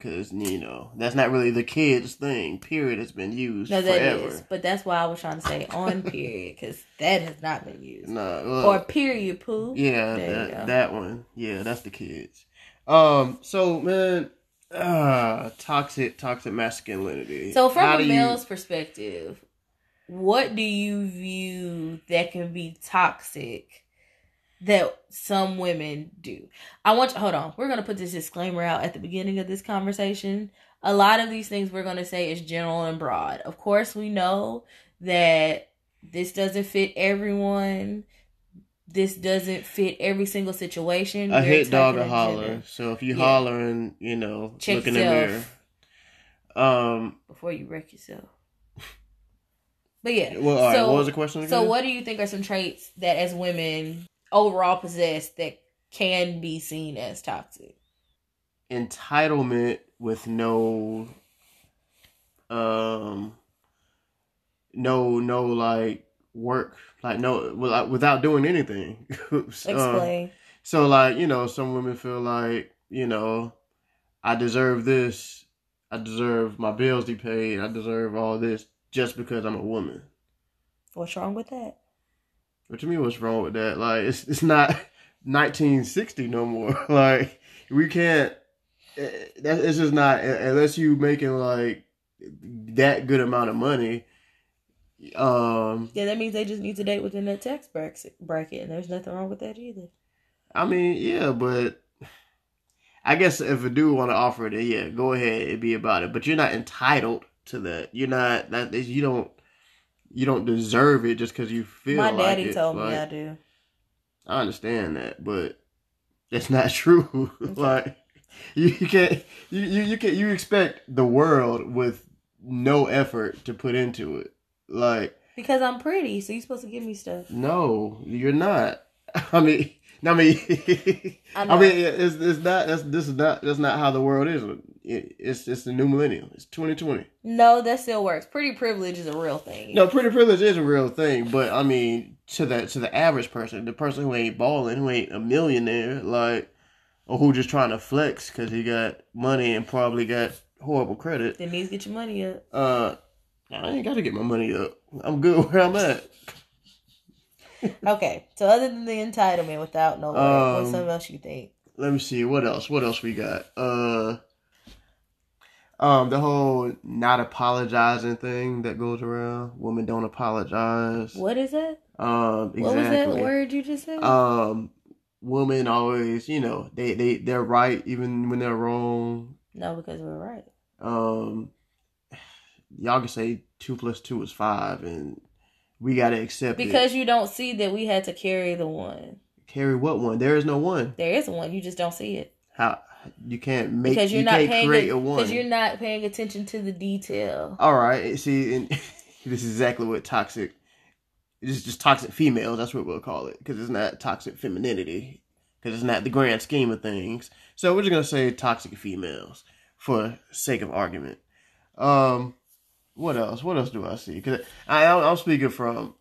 S1: Because, you know, that's not really the kids' thing. Period has been used
S2: no, that is,
S1: forever.
S2: but that's why I was trying to say on period because that has not been used.
S1: No, well,
S2: or period poo.
S1: yeah, that, that one. Yeah, that's the kids. Um, so, man, uh, toxic, toxic masculinity.
S2: So from
S1: do
S2: a
S1: you-
S2: male's perspective, what do you view that can be toxic that some women do? I want you, hold on. We're gonna put this disclaimer out at the beginning of this conversation. A lot of these things we're gonna say is general and broad. Of course, we know that this doesn't fit everyone. This doesn't fit every single situation.
S1: a hit dog a holler.
S2: general.
S1: So if you
S2: Yeah.
S1: hollering, you know,
S2: Check
S1: look in the mirror. Um,
S2: before you wreck yourself. But yeah.
S1: well, all right,
S2: so,
S1: what was the question again?
S2: So what do you think are some traits that as women overall possess that can be seen as toxic?
S1: entitlement with no um no no like work like no without without doing anything Um,
S2: Explain.
S1: so like you know some women feel like you know i deserve this I deserve my bills to be paid. I deserve all this just because I'm a woman.
S2: What's wrong with that?
S1: But to me, what's wrong with that? Like, it's it's not 1960 no more. like, we can't. eh, That it's just not unless you making like that good amount of money. Um,
S2: Yeah, that means they just need to date within that tax bracket, bracket, and there's nothing wrong with that either.
S1: I mean, yeah, but I guess if a dude want to offer it, yeah, go ahead and be about it. But you're not entitled to that. You're not that. You don't. You don't deserve it just because you feel.
S2: Like My
S1: like
S2: daddy
S1: it.
S2: told me
S1: Like,
S2: I do.
S1: I understand that, but it's not true. like you, you can't you, you you can you expect the world with no effort to put into it. Like
S2: Because I'm pretty, so you're supposed to give me stuff.
S1: no, you're not. I mean, I mean,
S2: I
S1: I, mean, it's it's not. That's this is not. That's not how the world is. It, it's it's the new millennium. It's 2020.
S2: No, that still works. Pretty privilege is a real thing.
S1: No, pretty privilege is a real thing, but I mean, to the to the average person, the person who ain't balling, who ain't a millionaire, like, or who just trying to flex because he got money and probably got horrible credit.
S2: Then needs to get your money up.
S1: Uh, I ain't got to get my money up. I'm good where I'm at.
S2: Okay, so other than the entitlement without no
S1: Um,
S2: what's something else you think?
S1: Let me see what else. What else we got? Uh, um, the whole not apologizing thing that goes around. Women don't apologize.
S2: What is that?
S1: Um, exactly.
S2: What was that word you just said?
S1: um women always you know they they they're right even when they're wrong
S2: no, because we're right.
S1: um y'all can say two plus two is five and we gotta accept
S2: Because
S1: it.
S2: you don't see that we had to carry the one.
S1: carry what one there is no one
S2: There is one, you just don't see it.
S1: how you can't make
S2: Because you're
S1: you
S2: not
S1: can't
S2: paying
S1: create
S2: a-
S1: a one.
S2: because you're not paying attention to the detail.
S1: all right see and this is exactly what toxic it's just toxic females that's what we'll call it because it's not toxic femininity because it's not the grand scheme of things. So we're just gonna say toxic females for sake of argument. Um what else? What else do i see? Because I, i'm speaking from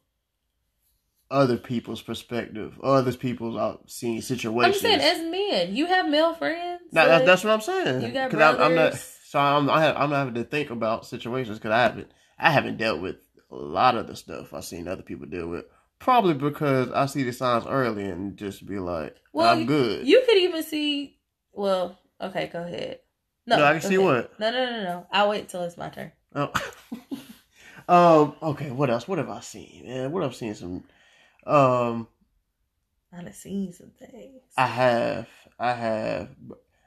S1: other people's perspective other people's i've seen
S2: I'm
S1: situations.
S2: saying, as men, you have male friends.
S1: No, that's, what I'm saying.
S2: You got
S1: I'm, I'm not. So I'm. I have, I'm not having to think about situations because I haven't. I haven't dealt with a lot of the stuff I've seen other people deal with. Probably because I see the signs early and just be like,
S2: Well,
S1: I'm good.
S2: You could even see. Well, okay, go ahead. No,
S1: No, I can see
S2: ahead.
S1: what?
S2: No, no, no, no. I'll wait till it's my turn.
S1: Oh. um. Okay. What else? What have I seen? Man, what I've seen some. Um.
S2: I done seen some things.
S1: I have. I have.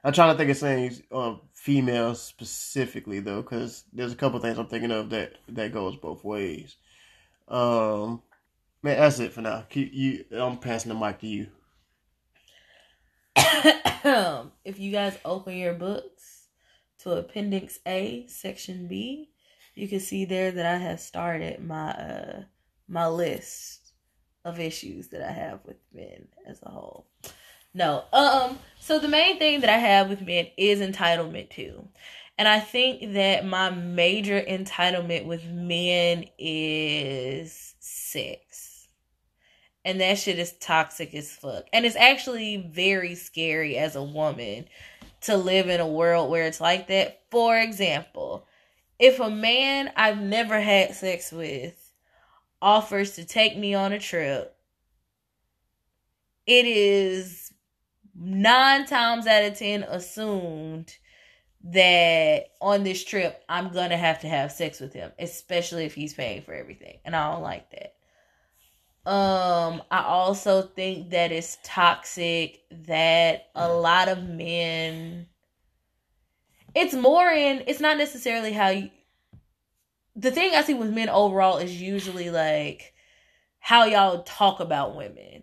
S1: I'm trying to think of things, um, females specifically though, because there's a couple things I'm thinking of that that goes both ways. Um, man, that's it for now. Keep you. I'm passing the mic to you.
S2: if you guys open your books to Appendix A, Section B, you can see there that I have started my uh my list of issues that I have with men as a whole. No, um, so the main thing that I have with men is entitlement too. And I think that my major entitlement with men is sex. And that shit is toxic as fuck. And it's actually very scary as a woman to live in a world where it's like that. For example, if a man I've never had sex with offers to take me on a trip, it is nine times out of ten assumed that on this trip I'm gonna have to have sex with him, especially if he's paying for everything. And I don't like that. Um, I also think that it's toxic that a lot of men it's more in it's not necessarily how you the thing I see with men overall is usually like how y'all talk about women.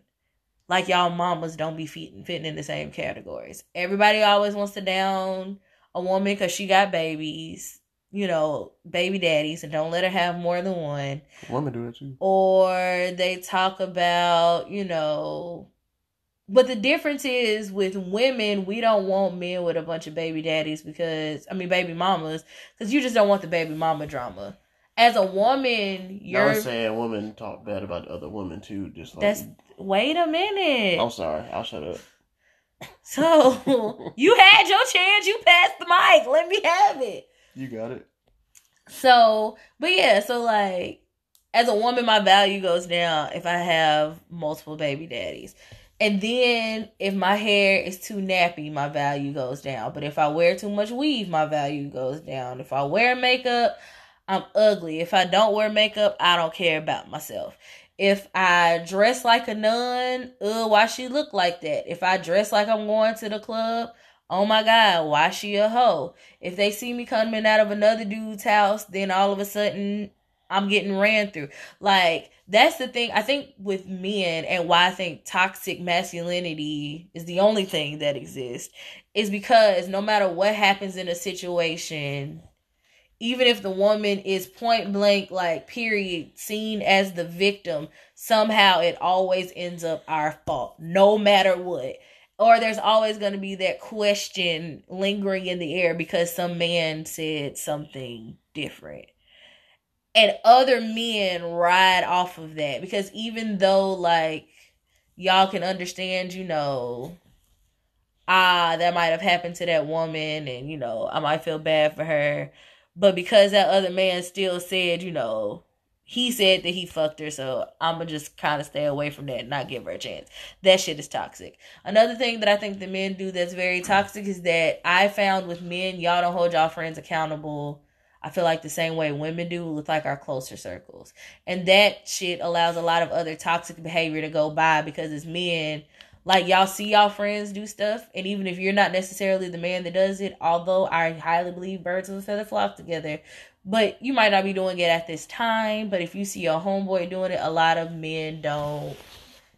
S2: Like y'all mamas don't be fitting fitting in the same categories. Everybody always wants to down a woman because she got babies, you know, baby daddies, and don't let her have more than one
S1: Women do that too.
S2: or they talk about, you know, but the difference is with women, we don't want men with a bunch of baby daddies because I mean baby mamas because you just don't want the baby mama drama. As a woman,
S1: You're I'm saying women talk bad about other women too. Just like
S2: that's wait a minute.
S1: I'm sorry. I'll shut up.
S2: So you had your chance, you passed the mic. Let me have it.
S1: You got it.
S2: So, but yeah, so like as a woman, my value goes down if I have multiple baby daddies. And then if my hair is too nappy, my value goes down. But if I wear too much weave, my value goes down. If I wear makeup, I'm ugly. If I don't wear makeup, I don't care about myself. If I dress like a nun, uh, why she look like that? If I dress like I'm going to the club, oh my god, why she a hoe? If they see me coming out of another dude's house, then all of a sudden I'm getting ran through. Like that's the thing I think with men and why I think toxic masculinity is the only thing that exists is because no matter what happens in a situation, even if the woman is point blank, like, period, seen as the victim, somehow it always ends up our fault, no matter what. Or there's always going to be that question lingering in the air because some man said something different. And other men ride off of that because even though, like, y'all can understand, you know, ah, that might have happened to that woman and, you know, I might feel bad for her but because that other man still said, you know, he said that he fucked her, so I'm gonna just kind of stay away from that and not give her a chance. That shit is toxic. Another thing that I think the men do that's very toxic is that I found with men, y'all don't hold y'all friends accountable. I feel like the same way women do with like our closer circles. And that shit allows a lot of other toxic behavior to go by because as men, like y'all see y'all friends do stuff and even if you're not necessarily the man that does it although i highly believe birds of a feather flock together but you might not be doing it at this time but if you see your homeboy doing it a lot of men don't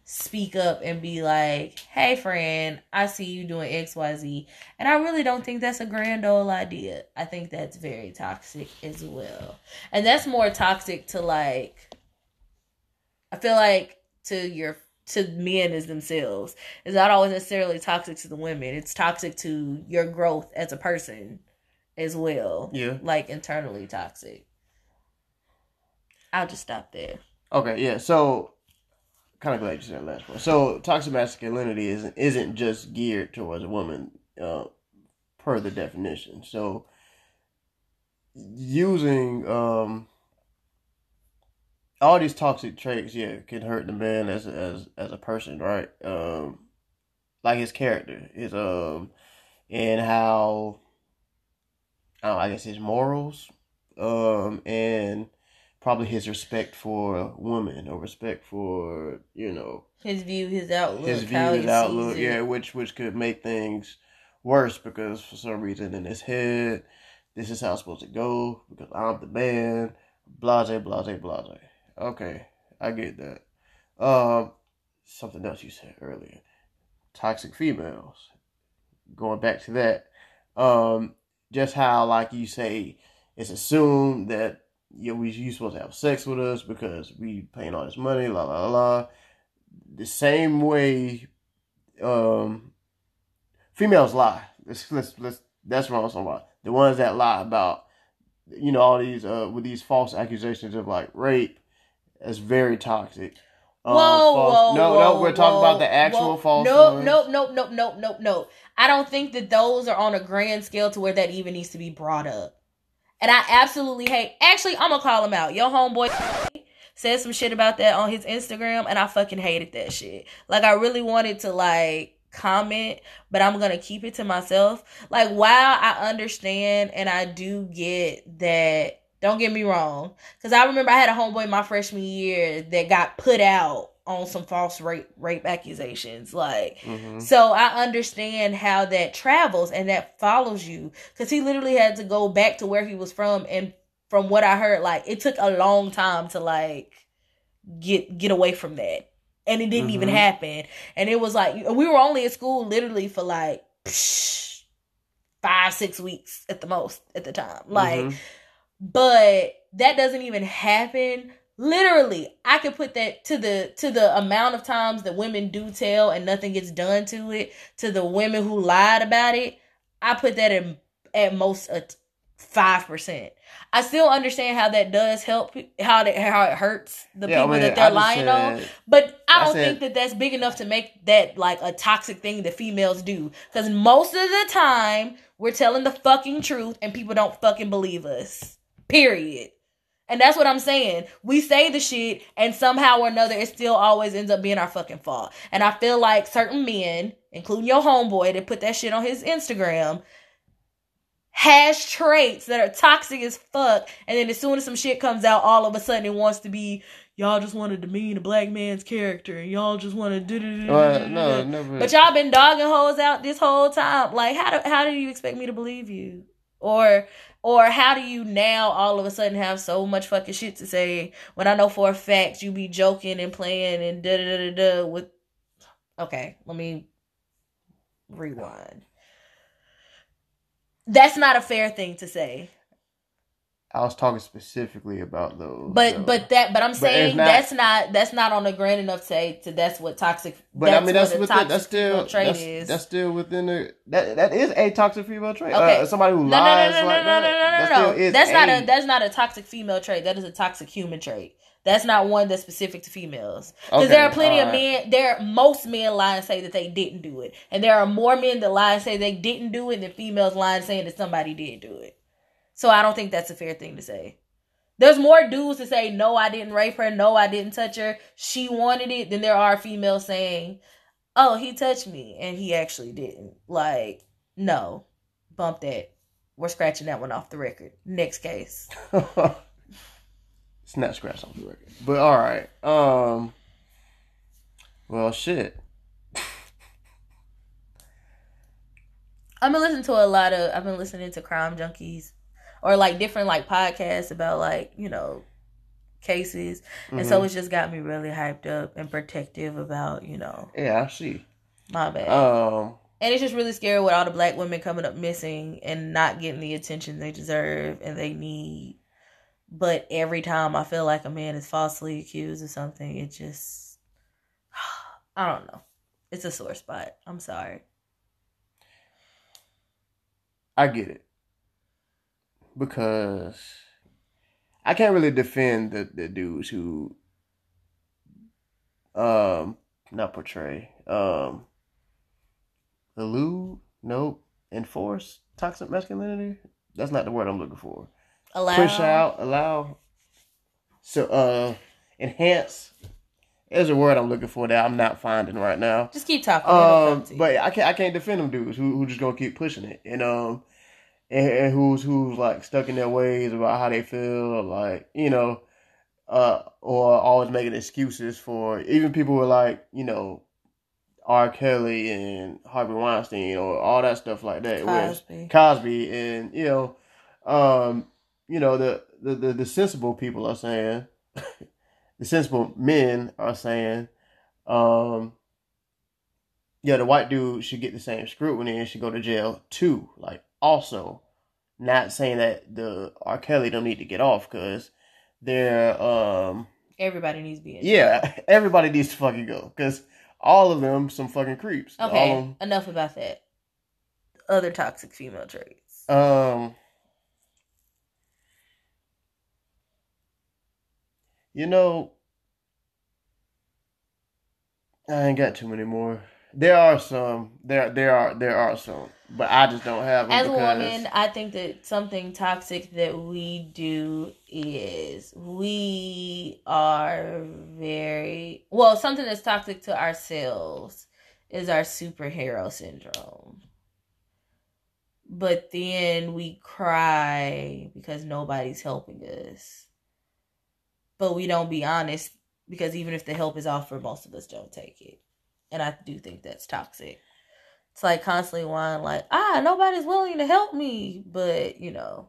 S2: speak up and be like hey friend i see you doing xyz and i really don't think that's a grand old idea. I think that's very toxic as well. And that's more toxic to like i feel like to your to men as themselves. It's not always necessarily toxic to the women. It's toxic to your growth as a person as well.
S1: Yeah.
S2: Like internally toxic. I'll just stop there.
S1: Okay, yeah. So, kind of glad you said that last one. So, toxic masculinity isn't isn't just geared towards a woman, uh, per the definition. So, using um all these toxic traits, yeah, can hurt the man as as as a person, right? Um, like his character, his um, and how, I don't know, I guess his morals, um, and probably his respect for women or respect for you know
S2: his view, his outlook,
S1: his view, his outlook, yeah, which which could make things worse because for some reason in his head, this is how it's supposed to go because I'm the man, blase, blase, blase. Okay, I get that. Um, something else you said earlier, toxic females. Going back to that, um, just how like you say, it's assumed that you we you supposed to have sex with us because we paying all this money, la la la. The same way, um, females lie. Let's let's let's that's wrong. Somebody the ones that lie about you know all these uh with these false accusations of like rape that's very toxic.
S2: Um, whoa, whoa,
S1: no,
S2: whoa,
S1: no, we're talking
S2: whoa,
S1: about the actual
S2: whoa.
S1: false
S2: Nope,
S1: ones.
S2: nope, nope, nope, nope, nope, nope. I don't think that those are on a grand scale to where that even needs to be brought up. And I absolutely hate. Actually, I'm gonna call him out. Your homeboy said some shit about that on his Instagram, and I fucking hated that shit. Like, I really wanted to like comment, but I'm gonna keep it to myself. Like, while I understand and I do get that don't get me wrong. Because I remember I had a homeboy my freshman year that got put out on some false rape rape accusations like
S1: mm-hmm.
S2: so i understand how that travels and that follows you because he literally had to go back to where he was from and from what i heard like it took a long time to like get get away from that and it didn't mm-hmm. even happen and it was like we were only at school literally for like psh, five six weeks at the most at the time like mm-hmm but that doesn't even happen literally i could put that to the to the amount of times that women do tell and nothing gets done to it to the women who lied about it i put that in at most a five percent. I still understand how that does help, how that how it hurts the
S1: Yeah, I
S2: people
S1: mean,
S2: that they're lying on. But I
S1: I
S2: don't
S1: said-
S2: think that that's big enough to make that like a toxic thing that females do. Because most of the time, we're telling the fucking truth and people don't fucking believe us. Period. And that's what I'm saying. We say the shit, and somehow or another, it still always ends up being our fucking fault. And I feel like certain men, including your homeboy that put that shit on his Instagram, has traits that are toxic as fuck. And then as soon as some shit comes out, all of a sudden it wants to be, y'all just want to demean a black man's character, and y'all just want to do do do.
S1: No, never.
S2: But y'all been dogging hoes out this whole time. Like, how do how do you expect me to believe you? Or or how do you now all of a sudden have so much fucking shit to say when I know for a fact you be joking and playing and da da da da with Okay, let me rewind. That's not a fair thing to say.
S1: I was talking specifically about those.
S2: But
S1: though.
S2: but that but I'm
S1: But
S2: saying
S1: not-
S2: that's not that's not on the grand enough to to that's what toxic
S1: But I mean, that's
S2: what a
S1: within, that's still
S2: trait
S1: that's,
S2: is.
S1: that's still within the that that is a toxic female trait.
S2: Okay.
S1: Uh, somebody who
S2: No, no, no, no, no,
S1: like
S2: no, no,
S1: that. that
S2: no, no, no.
S1: is
S2: That's not
S1: a-
S2: a that's not a toxic female trait. That is a toxic human trait. That's not one that's specific to females. Because there are plenty of
S1: alright.
S2: men. There, most men lie and say that they didn't do it, and there are more men that lie and say they didn't do it than females lie and saying that somebody did do it. So I don't think that's a fair thing to say. There's more dudes to say no, I didn't rape her, no, I didn't touch her, she wanted it, than there are females saying, oh, he touched me and he actually didn't. Like, no, bump that. We're scratching that one off the record. Next case.
S1: it's not scratch off the record. But all right. Um. Well, shit.
S2: I've been listening to a lot of. I've been listening to crime junkies, or like different like podcasts about like you know cases, and so it's just got me really hyped up and protective about you know
S1: Yeah, I see.
S2: my bad.
S1: Um.
S2: and it's just really scary with all the black women coming up missing and not getting the attention they deserve and they need. But every time I feel like a man is falsely accused of something, it just I don't know. It's a sore spot. I'm sorry.
S1: I get it because I can't really defend the, the dudes who um not portray um elude nope enforce toxic masculinity? That's not the word I'm looking for.
S2: Allow.
S1: Push out allow. So uh enhance is a word I'm looking for that I'm not finding right now.
S2: Just keep talking.
S1: Um, but I can't I can't defend them dudes who who just gonna keep pushing it. And um and, and who's who's like stuck in their ways about how they feel or like you know uh or always making excuses for even people who are like you know R. Kelly and Harvey Weinstein or all that stuff like that
S2: Cosby.
S1: Cosby and you know um you know the the the, the sensible people are saying the sensible men are saying um yeah, the white dude should get the same scrutiny and should go to jail too. Like, also, not saying that the R. Kelly don't need to get off because they're, um,
S2: Everybody needs to be
S1: yeah, everybody needs to fucking go because all of them some fucking creeps.
S2: Okay. Enough about that. Other toxic female traits.
S1: um, you know, I ain't got too many more. There are some. There, there are, there are some, but I just don't have them
S2: As a
S1: because
S2: woman, I think that something toxic that we do is we are very well. Something that's toxic to ourselves is our superhero syndrome. But then we cry because nobody's helping us. But we don't be honest because even if the help is offered, most of us don't take it. And I do think that's toxic. It's like constantly whining, like, ah, nobody's willing to help me. But, you know,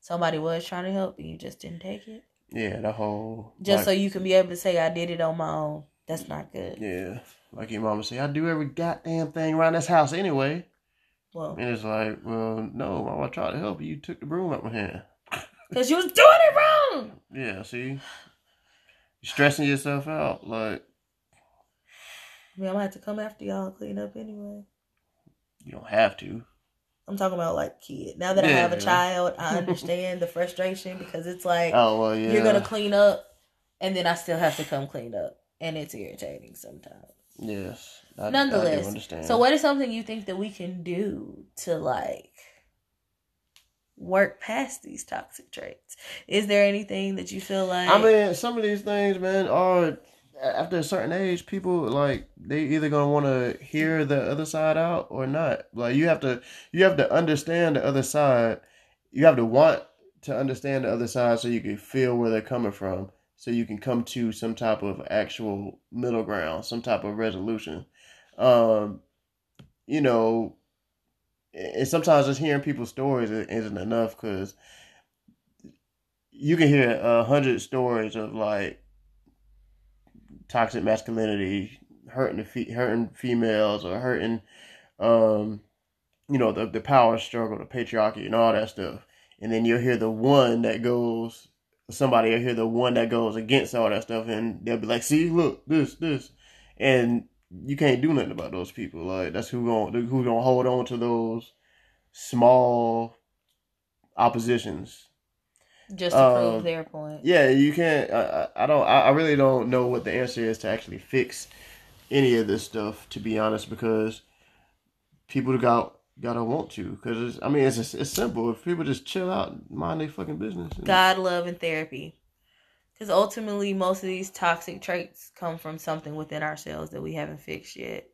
S2: somebody was trying to help and you just didn't take it.
S1: Yeah, the whole
S2: Just so you can be able to say, I did it on my own. That's not good.
S1: yeah, like your mama say, I do every goddamn thing around this house anyway.
S2: Well,
S1: And it's like, well, no, mama, I tried to help you. You took the broom out my hand.
S2: because you was doing it wrong.
S1: Yeah, see, you're stressing yourself out. Like
S2: I mean, I'm going to have to come after y'all and clean up anyway.
S1: You don't have to.
S2: I'm talking about like kid. Now that I have a
S1: yeah.
S2: child, I understand the frustration because it's like
S1: Oh well, yeah.
S2: you're gonna clean up, and then I still have to come clean up, and it's irritating sometimes.
S1: Yes. I, I
S2: Nonetheless,
S1: understand.
S2: so what is something you think that we can do to like work past these toxic traits? Is there anything that you feel like?
S1: I mean, some of these things, man, are after a certain age, people like they either gonna want to hear the other side out or not. Like you have to, you have to understand the other side. You have to want to understand the other side so you can feel where they're coming from, so you can come to some type of actual middle ground, some type of resolution. Um, you know, and sometimes just hearing people's stories isn't enough because you can hear a hundred stories of like toxic masculinity hurting the fe- hurting females or hurting um you know the the power struggle the patriarchy and all that stuff. And then you'll hear the one that goes somebody will hear the one that goes against all that stuff and they'll be like see look this this. And you can't do nothing about those people. Like that's who gonna who gonna hold on to those small oppositions
S2: just to prove
S1: um,
S2: their point.
S1: yeah, you can't. I, I don't. I really don't know what the answer is to actually fix any of this stuff. To be honest, because people got gotta want to. Because I mean, it's it's simple. If people just chill out, mind their fucking business.
S2: God, love, and therapy. Because ultimately, most of these toxic traits come from something within ourselves that we haven't fixed yet,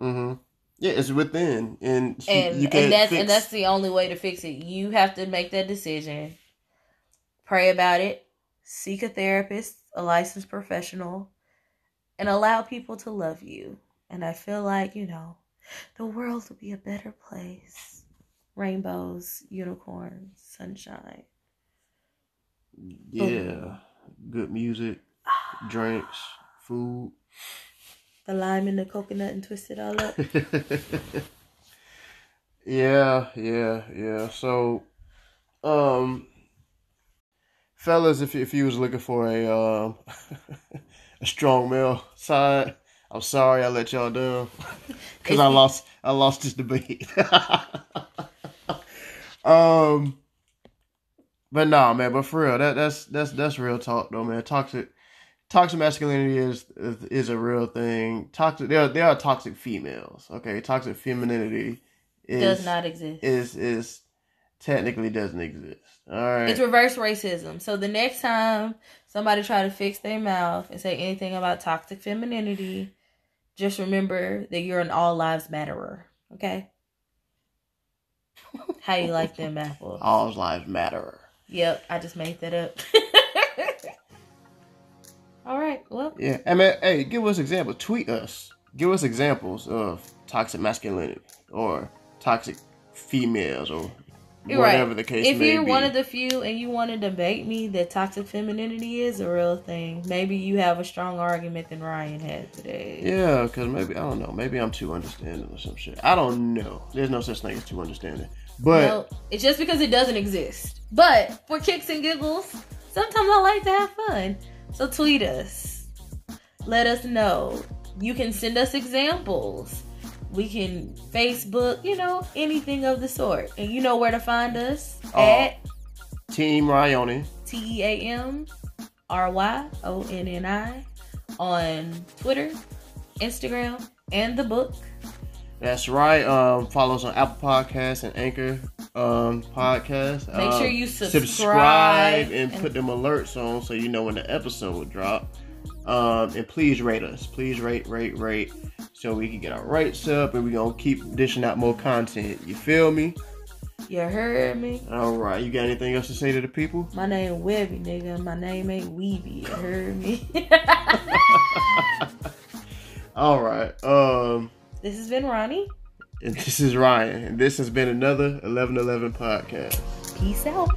S1: Mm-hmm. Yeah, it's within, and
S2: and
S1: you can't
S2: and that's
S1: fix.
S2: and that's the only way to fix it. You have to make that decision, pray about it, seek a therapist, a licensed professional, and allow people to love you. And I feel like you know, the world will be a better place. Rainbows, unicorns, sunshine.
S1: yeah, good music, drinks, food.
S2: The lime and the coconut and twist it all up.
S1: yeah, yeah, yeah. So, um, fellas, if if you was looking for a um a strong male side, I'm sorry I let y'all down because I lost I lost this debate. um, but nah, man. But for real, that that's that's that's real talk though, man. Toxic. Toxic masculinity is, is is a real thing. Toxic, there are, there are toxic females. Okay, toxic femininity is
S2: Does not exist.
S1: is is technically doesn't exist. All right.
S2: It's reverse racism. So the next time somebody try to fix their mouth and say anything about toxic femininity, just remember that you're an all lives matterer. Okay. How you like them apples?
S1: All lives matterer.
S2: Yep, I just made that up. all right. Well,
S1: Yeah. I mean, hey, give us examples. Tweet us. Give us examples of toxic masculinity or toxic females or whatever
S2: right.
S1: the case
S2: if
S1: may
S2: you're
S1: be.
S2: one of the few and you want to debate me that toxic femininity is a real thing, maybe you have a strong argument than Ryan had today.
S1: yeah, because maybe I don't know. Maybe I'm too understanding or some shit. I don't know. There's no such thing as too understanding. But
S2: Well, it's just because it doesn't exist. But for kicks and giggles, sometimes I like to have fun. So tweet us. Let us know. You can send us examples. We can Facebook, you know, anything of the sort. And you know where to find us
S1: Oh.
S2: at
S1: Team Ryonni.
S2: T E A M R Y O N N I on Twitter, Instagram, and the book.
S1: That's right. Um, follow us on Apple Podcasts and Anchor um, Podcast.
S2: Make
S1: Um,
S2: sure you subscribe
S1: and,
S2: and-
S1: put them alerts on so you know when the episode will drop. Um, and please rate us. Please rate, rate, rate, so we can get our rates up and we gonna keep dishing out more content. You feel me?
S2: You heard me?
S1: All right. You got anything else to say to the people?
S2: My name Webbie, nigga. My name ain't Weeby. You heard me?
S1: All right. Um,
S2: this has been Ronnie.
S1: and this is Ryan, and this has been another 1111 podcast.
S2: Peace out.